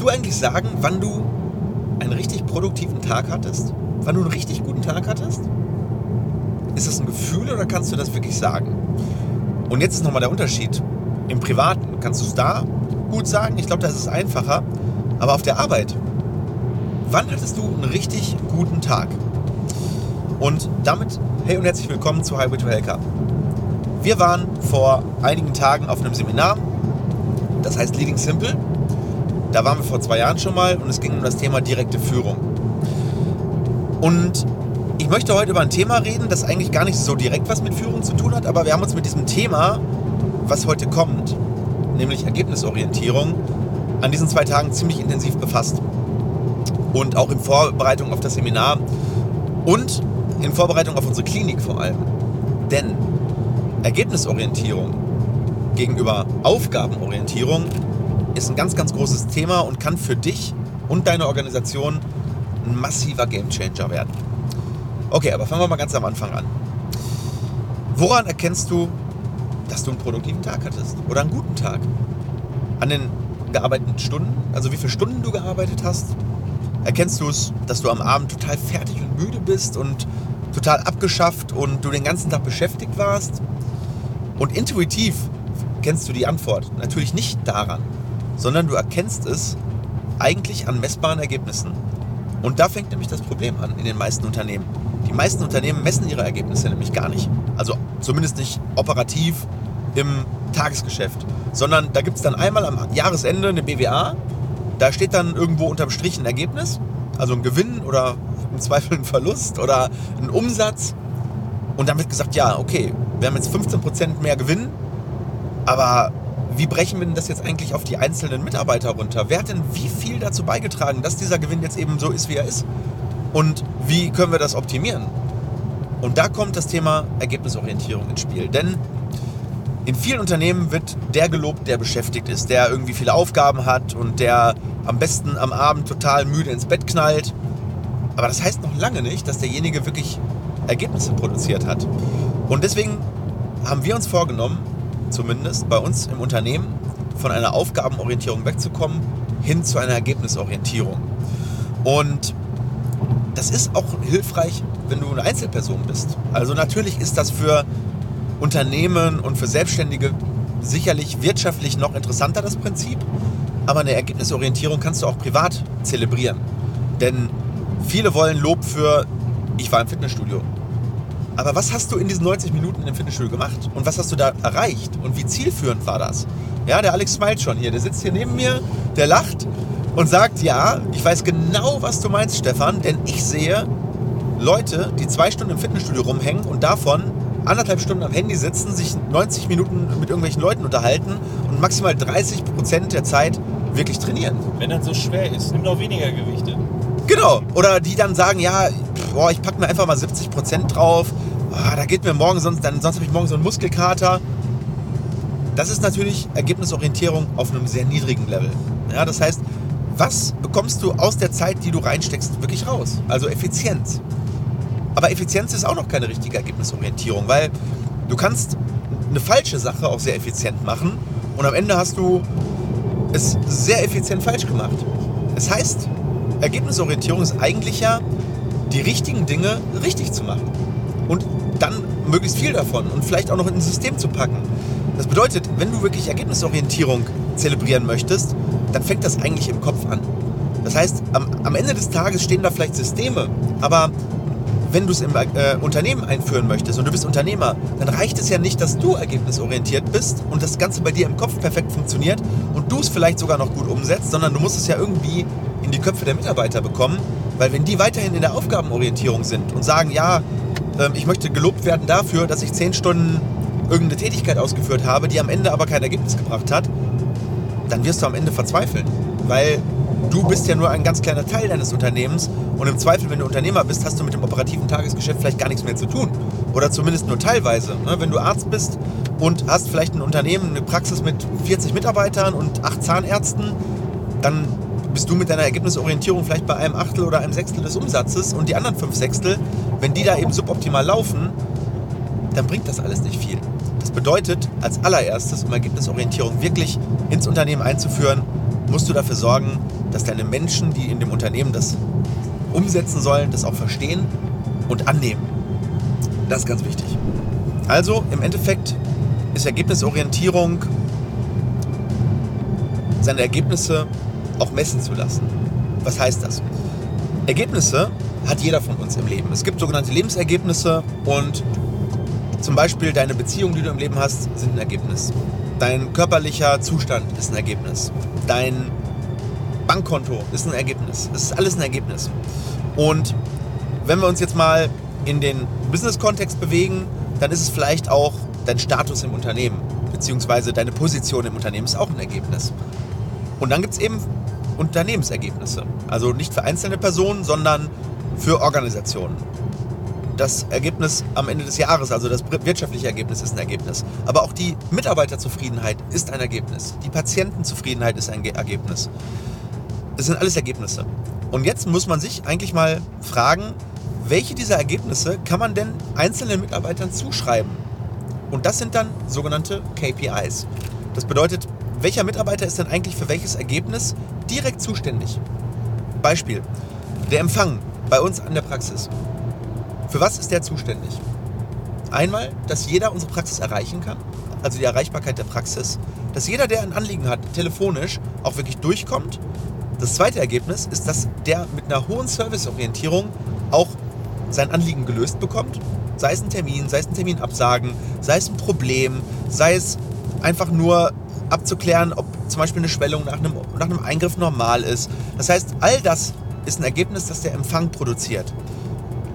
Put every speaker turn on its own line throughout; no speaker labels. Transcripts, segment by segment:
Kannst du eigentlich sagen, wann du einen richtig produktiven Tag hattest? Wann du einen richtig guten Tag hattest? Ist das ein Gefühl oder kannst du das wirklich sagen? Und jetzt ist nochmal der Unterschied. Im Privaten kannst du es da gut sagen. Ich glaube, da ist es einfacher. Aber auf der Arbeit, wann hattest du einen richtig guten Tag? Und damit, hey und herzlich willkommen zu Highway to Hellcar. Wir waren vor einigen Tagen auf einem Seminar, das heißt Leading Simple. Da waren wir vor zwei Jahren schon mal und es ging um das Thema direkte Führung. Und ich möchte heute über ein Thema reden, das eigentlich gar nicht so direkt was mit Führung zu tun hat, aber wir haben uns mit diesem Thema, was heute kommt, nämlich Ergebnisorientierung, an diesen zwei Tagen ziemlich intensiv befasst. Und auch in Vorbereitung auf das Seminar und in Vorbereitung auf unsere Klinik vor allem. Denn Ergebnisorientierung gegenüber Aufgabenorientierung ist ein ganz, ganz großes Thema und kann für dich und deine Organisation ein massiver Gamechanger werden. Okay, aber fangen wir mal ganz am Anfang an. Woran erkennst du, dass du einen produktiven Tag hattest oder einen guten Tag? An den gearbeiteten Stunden, also wie viele Stunden du gearbeitet hast? Erkennst du es, dass du am Abend total fertig und müde bist und total abgeschafft und du den ganzen Tag beschäftigt warst? Und intuitiv kennst du die Antwort. Natürlich nicht daran, sondern du erkennst es eigentlich an messbaren Ergebnissen. Und da fängt nämlich das Problem an in den meisten Unternehmen. Die meisten Unternehmen messen ihre Ergebnisse nämlich gar nicht. Also zumindest nicht operativ im Tagesgeschäft. Sondern da gibt es dann einmal am Jahresende eine BWA. Da steht dann irgendwo unterm Strich ein Ergebnis. Also ein Gewinn oder im Zweifel ein Verlust oder ein Umsatz. Und dann wird gesagt, ja, okay, wir haben jetzt 15% mehr Gewinn. Aber wie brechen wir denn das jetzt eigentlich auf die einzelnen Mitarbeiter runter? Wer hat denn wie viel dazu beigetragen, dass dieser Gewinn jetzt eben so ist, wie er ist? Und wie können wir das optimieren? Und da kommt das Thema Ergebnisorientierung ins Spiel. Denn in vielen Unternehmen wird der gelobt, der beschäftigt ist, der irgendwie viele Aufgaben hat und der am besten am Abend total müde ins Bett knallt. Aber das heißt noch lange nicht, dass derjenige wirklich Ergebnisse produziert hat. Und deswegen haben wir uns vorgenommen, zumindest bei uns im Unternehmen, von einer Aufgabenorientierung wegzukommen, hin zu einer Ergebnisorientierung. Und das ist auch hilfreich, wenn du eine Einzelperson bist. Also natürlich ist das für Unternehmen und für Selbstständige sicherlich wirtschaftlich noch interessanter, das Prinzip. Aber eine Ergebnisorientierung kannst du auch privat zelebrieren. Denn viele wollen Lob für, ich war im Fitnessstudio. Aber was hast du in diesen 90 Minuten im Fitnessstudio gemacht? Und was hast du da erreicht? Und wie zielführend war das? Ja, der Alex smilet schon hier. Der sitzt hier neben mir, der lacht und sagt, ja, ich weiß genau, was du meinst, Stefan, denn ich sehe Leute, die zwei Stunden im Fitnessstudio rumhängen und davon anderthalb Stunden am Handy sitzen, sich 90 Minuten mit irgendwelchen Leuten unterhalten und maximal 30 Prozent der Zeit wirklich trainieren.
Wenn das so schwer ist, nimm doch weniger Gewichte.
Genau. Oder die dann sagen, ja, boah, ich packe mir einfach mal 70 Prozent drauf. Oh, da geht mir morgen sonst, sonst habe ich morgen so einen Muskelkater. Das ist natürlich Ergebnisorientierung auf einem sehr niedrigen Level. Ja, das heißt, was bekommst du aus der Zeit, die du reinsteckst, wirklich raus? Also Effizienz. Aber Effizienz ist auch noch keine richtige Ergebnisorientierung, weil du kannst eine falsche Sache auch sehr effizient machen und am Ende hast du es sehr effizient falsch gemacht. Das heißt, Ergebnisorientierung ist eigentlich ja, die richtigen Dinge richtig zu machen. Und dann möglichst viel davon und vielleicht auch noch in ein System zu packen. Das bedeutet, wenn du wirklich Ergebnisorientierung zelebrieren möchtest, dann fängt das eigentlich im Kopf an. Das heißt, am, am Ende des Tages stehen da vielleicht Systeme, aber wenn du es im äh, Unternehmen einführen möchtest und du bist Unternehmer, dann reicht es ja nicht, dass du ergebnisorientiert bist und das Ganze bei dir im Kopf perfekt funktioniert und du es vielleicht sogar noch gut umsetzt, sondern du musst es ja irgendwie in die Köpfe der Mitarbeiter bekommen, weil wenn die weiterhin in der Aufgabenorientierung sind und sagen, ja, äh, ich möchte gelobt werden dafür, dass ich zehn Stunden irgendeine Tätigkeit ausgeführt habe, die am Ende aber kein Ergebnis gebracht hat, dann wirst du am Ende verzweifeln, weil du bist ja nur ein ganz kleiner Teil deines Unternehmens und im Zweifel, wenn du Unternehmer bist, hast du mit dem operativen Tagesgeschäft vielleicht gar nichts mehr zu tun. Oder zumindest nur teilweise. Ne? Wenn du Arzt bist und hast vielleicht ein Unternehmen, eine Praxis mit 40 Mitarbeitern und 8 Zahnärzten, dann bist du mit deiner Ergebnisorientierung vielleicht bei einem Achtel oder einem Sechstel des Umsatzes und die anderen fünf Sechstel, wenn die da eben suboptimal laufen, dann bringt das alles nicht viel. Das bedeutet, als allererstes, um Ergebnisorientierung wirklich ins Unternehmen einzuführen, musst du dafür sorgen, dass deine Menschen, die in dem Unternehmen das umsetzen sollen, das auch verstehen und annehmen. Das ist ganz wichtig. Also im Endeffekt ist Ergebnisorientierung, seine Ergebnisse auch messen zu lassen. Was heißt das? Ergebnisse hat jeder von uns im Leben. Es gibt sogenannte Lebensergebnisse und zum Beispiel deine Beziehung, die du im Leben hast, sind ein Ergebnis. Dein körperlicher Zustand ist ein Ergebnis. Dein Bankkonto ist ein Ergebnis. Es ist alles ein Ergebnis. Und wenn wir uns jetzt mal in den Business-Kontext bewegen, dann ist es vielleicht auch dein Status im Unternehmen, beziehungsweise deine Position im Unternehmen ist auch ein Ergebnis. Und dann gibt es eben Unternehmensergebnisse. Also nicht für einzelne Personen, sondern für Organisationen. Das Ergebnis am Ende des Jahres, also das wirtschaftliche Ergebnis, ist ein Ergebnis. Aber auch die Mitarbeiterzufriedenheit ist ein Ergebnis. Die Patientenzufriedenheit ist ein Ergebnis. Das sind alles Ergebnisse. Und jetzt muss man sich eigentlich mal fragen, welche dieser Ergebnisse kann man denn einzelnen Mitarbeitern zuschreiben? Und das sind dann sogenannte KPIs. Das bedeutet, welcher Mitarbeiter ist denn eigentlich für welches Ergebnis direkt zuständig? Beispiel, der Empfang bei uns an der Praxis. Für was ist der zuständig? Einmal, dass jeder unsere Praxis erreichen kann, also die Erreichbarkeit der Praxis, dass jeder, der ein Anliegen hat, telefonisch auch wirklich durchkommt. Das zweite Ergebnis ist, dass der mit einer hohen Serviceorientierung auch sein Anliegen gelöst bekommt. Sei es ein Termin, sei es ein Termin absagen, sei es ein Problem, sei es einfach nur abzuklären, ob zum Beispiel eine Schwellung nach einem, nach einem Eingriff normal ist. Das heißt, all das ist ein Ergebnis, das der Empfang produziert.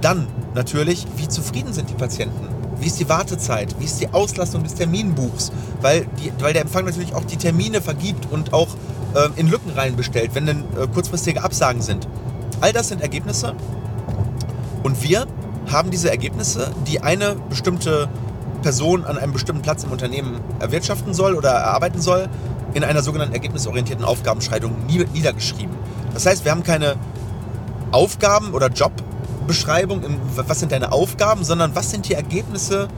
Dann natürlich, wie zufrieden sind die Patienten? Wie ist die Wartezeit? Wie ist die Auslastung des Terminbuchs? Weil, die, weil der Empfang natürlich auch die Termine vergibt und auch äh, in Lücken reinbestellt, wenn dann äh, kurzfristige Absagen sind. All das sind Ergebnisse. Und wir haben diese Ergebnisse, die eine bestimmte Person an einem bestimmten Platz im Unternehmen erwirtschaften soll oder erarbeiten soll, in einer sogenannten ergebnisorientierten Aufgabenschreibung niedergeschrieben. Das heißt, wir haben keine Aufgaben oder Jobbeschreibung, was sind deine Aufgaben, sondern was sind die Ergebnisse,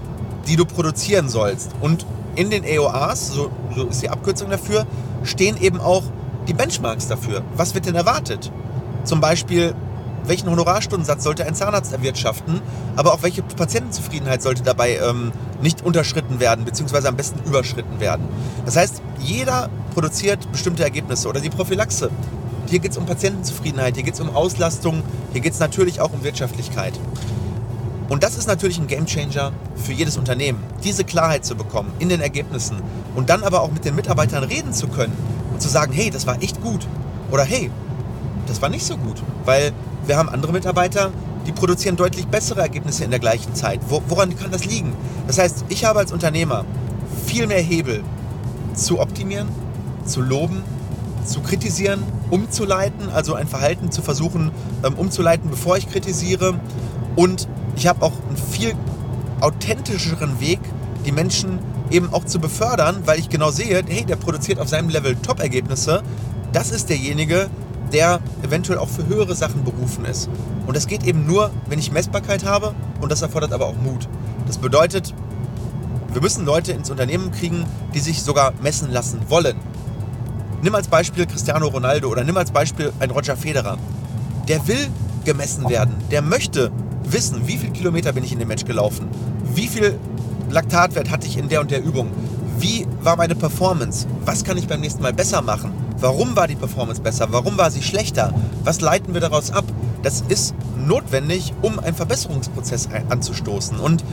die du produzieren sollst. Und in den AOAs, so, so ist die Abkürzung dafür, stehen eben auch die Benchmarks dafür. Was wird denn erwartet? Zum Beispiel, welchen Honorarstundensatz sollte ein Zahnarzt erwirtschaften, aber auch welche Patientenzufriedenheit sollte dabei ähm, nicht unterschritten werden, beziehungsweise am besten überschritten werden. Das heißt, jeder produziert bestimmte Ergebnisse oder die Prophylaxe. Hier geht es um Patientenzufriedenheit, hier geht es um Auslastung, hier geht es natürlich auch um Wirtschaftlichkeit. Und das ist natürlich ein Gamechanger für jedes Unternehmen, diese Klarheit zu bekommen in den Ergebnissen und dann aber auch mit den Mitarbeitern reden zu können und zu sagen, hey, das war echt gut oder hey, das war nicht so gut, weil wir haben andere Mitarbeiter, die produzieren deutlich bessere Ergebnisse in der gleichen Zeit. woran kann das liegen? Das heißt, ich habe als Unternehmer viel mehr Hebel zu optimieren, zu loben, zu kritisieren, umzuleiten, also ein Verhalten zu versuchen ähm, umzuleiten, bevor ich kritisiere. Und ich habe auch einen viel authentischeren Weg, die Menschen eben auch zu befördern, weil ich genau sehe, hey, der produziert auf seinem Level Top-Ergebnisse. Das ist derjenige, der eventuell auch für höhere Sachen berufen ist. Und das geht eben nur, wenn ich Messbarkeit habe und das erfordert aber auch Mut. Das bedeutet, wir müssen Leute ins Unternehmen kriegen, die sich sogar messen lassen wollen. Nimm als Beispiel Cristiano Ronaldo oder nimm als Beispiel ein Roger Federer. Der will gemessen werden. Der möchte wissen, wie viele Kilometer bin ich in dem Match gelaufen, wie viel Laktatwert hatte ich in der und der Übung, wie war meine Performance, was kann ich beim nächsten Mal besser machen, warum war die Performance besser, warum war sie schlechter, was leiten wir daraus ab. Das ist notwendig, um einen Verbesserungsprozess anzustoßen. Und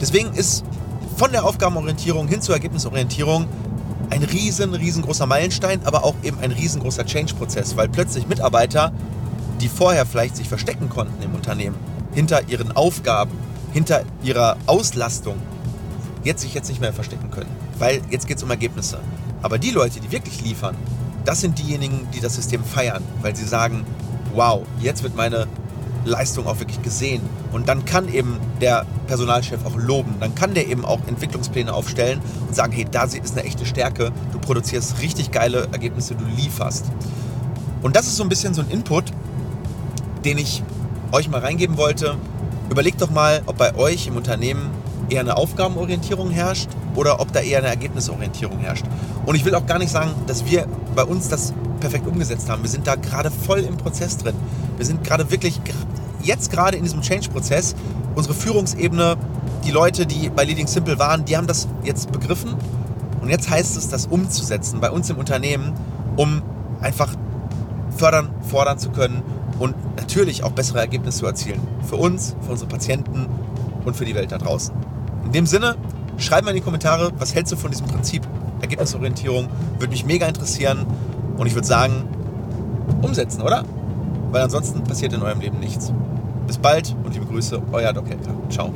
deswegen ist von der Aufgabenorientierung hin zur Ergebnisorientierung ein riesen, riesengroßer Meilenstein, aber auch eben ein riesengroßer Change-Prozess, weil plötzlich Mitarbeiter, die vorher vielleicht sich verstecken konnten im Unternehmen, hinter ihren Aufgaben, hinter ihrer Auslastung, jetzt sich jetzt nicht mehr verstecken können. Weil jetzt geht es um Ergebnisse. Aber die Leute, die wirklich liefern, das sind diejenigen, die das System feiern, weil sie sagen, wow, jetzt wird meine Leistung auch wirklich gesehen. Und dann kann eben der Personalchef auch loben. Dann kann der eben auch Entwicklungspläne aufstellen und sagen, hey, da ist eine echte Stärke. Du produzierst richtig geile Ergebnisse, du lieferst. Und das ist so ein bisschen so ein Input, den ich euch mal reingeben wollte. Überlegt doch mal, ob bei euch im Unternehmen eher eine Aufgabenorientierung herrscht oder ob da eher eine Ergebnisorientierung herrscht. Und ich will auch gar nicht sagen, dass wir bei uns das perfekt umgesetzt haben. Wir sind da gerade voll im Prozess drin. Wir sind gerade wirklich jetzt gerade in diesem Change-Prozess. Unsere Führungsebene, die Leute, die bei Leading Simple waren, die haben das jetzt begriffen. Und jetzt heißt es, das umzusetzen bei uns im Unternehmen, um einfach fördern, fordern zu können und natürlich auch bessere Ergebnisse zu erzielen. Für uns, für unsere Patienten und für die Welt da draußen. In dem Sinne, schreib mal in die Kommentare, was hältst du von diesem Prinzip Ergebnisorientierung? Würde mich mega interessieren und ich würde sagen, umsetzen, oder? Weil ansonsten passiert in eurem Leben nichts. Bis bald und liebe Grüße, euer Doc Helker. Ciao.